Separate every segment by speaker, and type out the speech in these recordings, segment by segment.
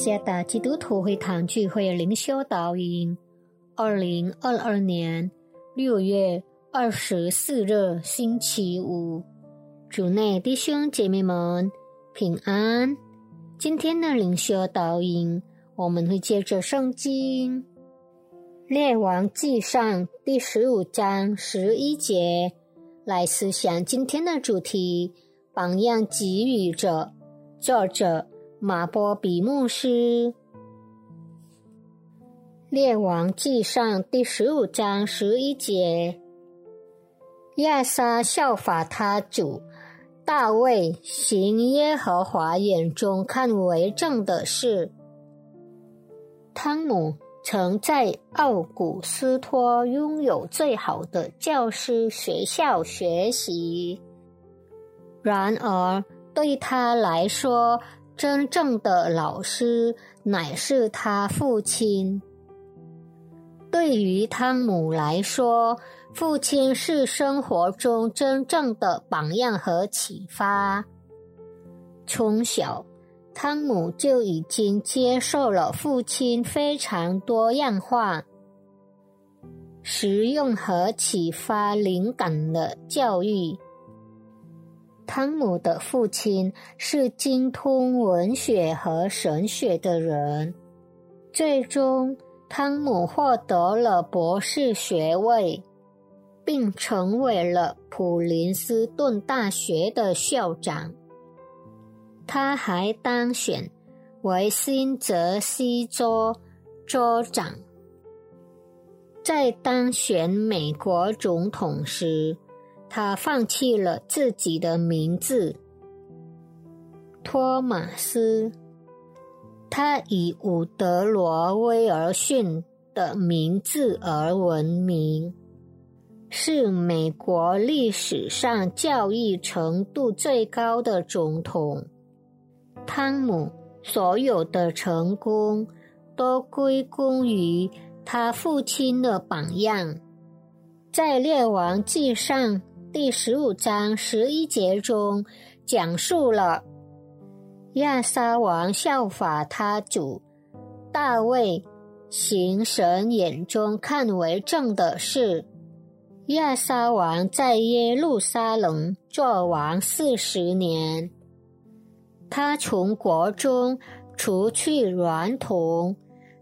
Speaker 1: 耶加达基督徒会堂聚会灵修导引，二零二二年六月二十四日星期五，主内弟兄姐妹们平安。今天的灵修导引，我们会借着圣经《列王记上》第十五章十一节来思想今天的主题：榜样给予者。作者。马波比牧师，《列王记上》第十五章十一节：亚撒效法他主大卫，行耶和华眼中看为正的事。汤姆曾在奥古斯托拥有最好的教师学校学习，然而对他来说，真正的老师乃是他父亲。对于汤姆来说，父亲是生活中真正的榜样和启发。从小，汤姆就已经接受了父亲非常多样化、实用和启发灵感的教育。汤姆的父亲是精通文学和神学的人，最终汤姆获得了博士学位，并成为了普林斯顿大学的校长。他还当选为新泽西州州长。在当选美国总统时。他放弃了自己的名字，托马斯。他以伍德罗威尔逊的名字而闻名，是美国历史上教育程度最高的总统。汤姆所有的成功都归功于他父亲的榜样，在列王记上。第十五章十一节中，讲述了亚撒王效法他主大卫，行神眼中看为正的事。亚撒王在耶路撒冷做王四十年，他从国中除去娈童，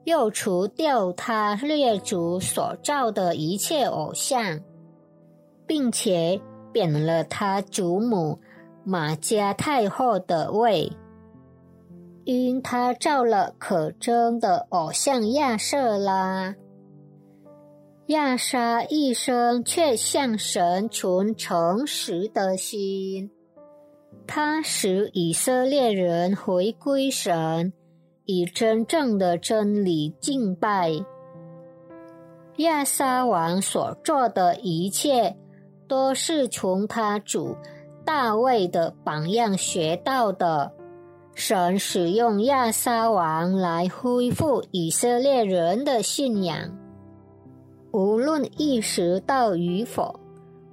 Speaker 1: 又除掉他列祖所造的一切偶像。并且贬了他祖母马家太后的位，因他造了可憎的偶像亚瑟拉。亚莎一生却向神存诚实的心，他使以色列人回归神，以真正的真理敬拜。亚沙王所做的一切。都是从他主大卫的榜样学到的。神使用亚撒王来恢复以色列人的信仰，无论意识到与否，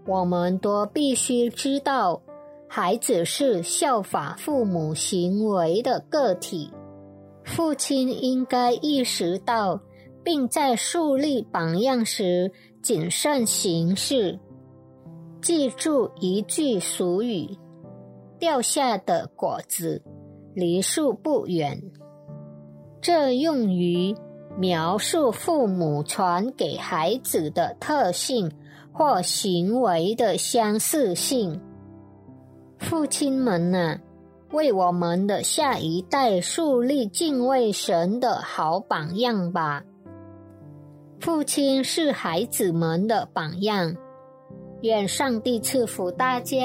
Speaker 1: 我们都必须知道，孩子是效法父母行为的个体。父亲应该意识到，并在树立榜样时谨慎行事。记住一句俗语：“掉下的果子离树不远。”这用于描述父母传给孩子的特性或行为的相似性。父亲们啊，为我们的下一代树立敬畏神的好榜样吧。父亲是孩子们的榜样。愿上帝赐福大家。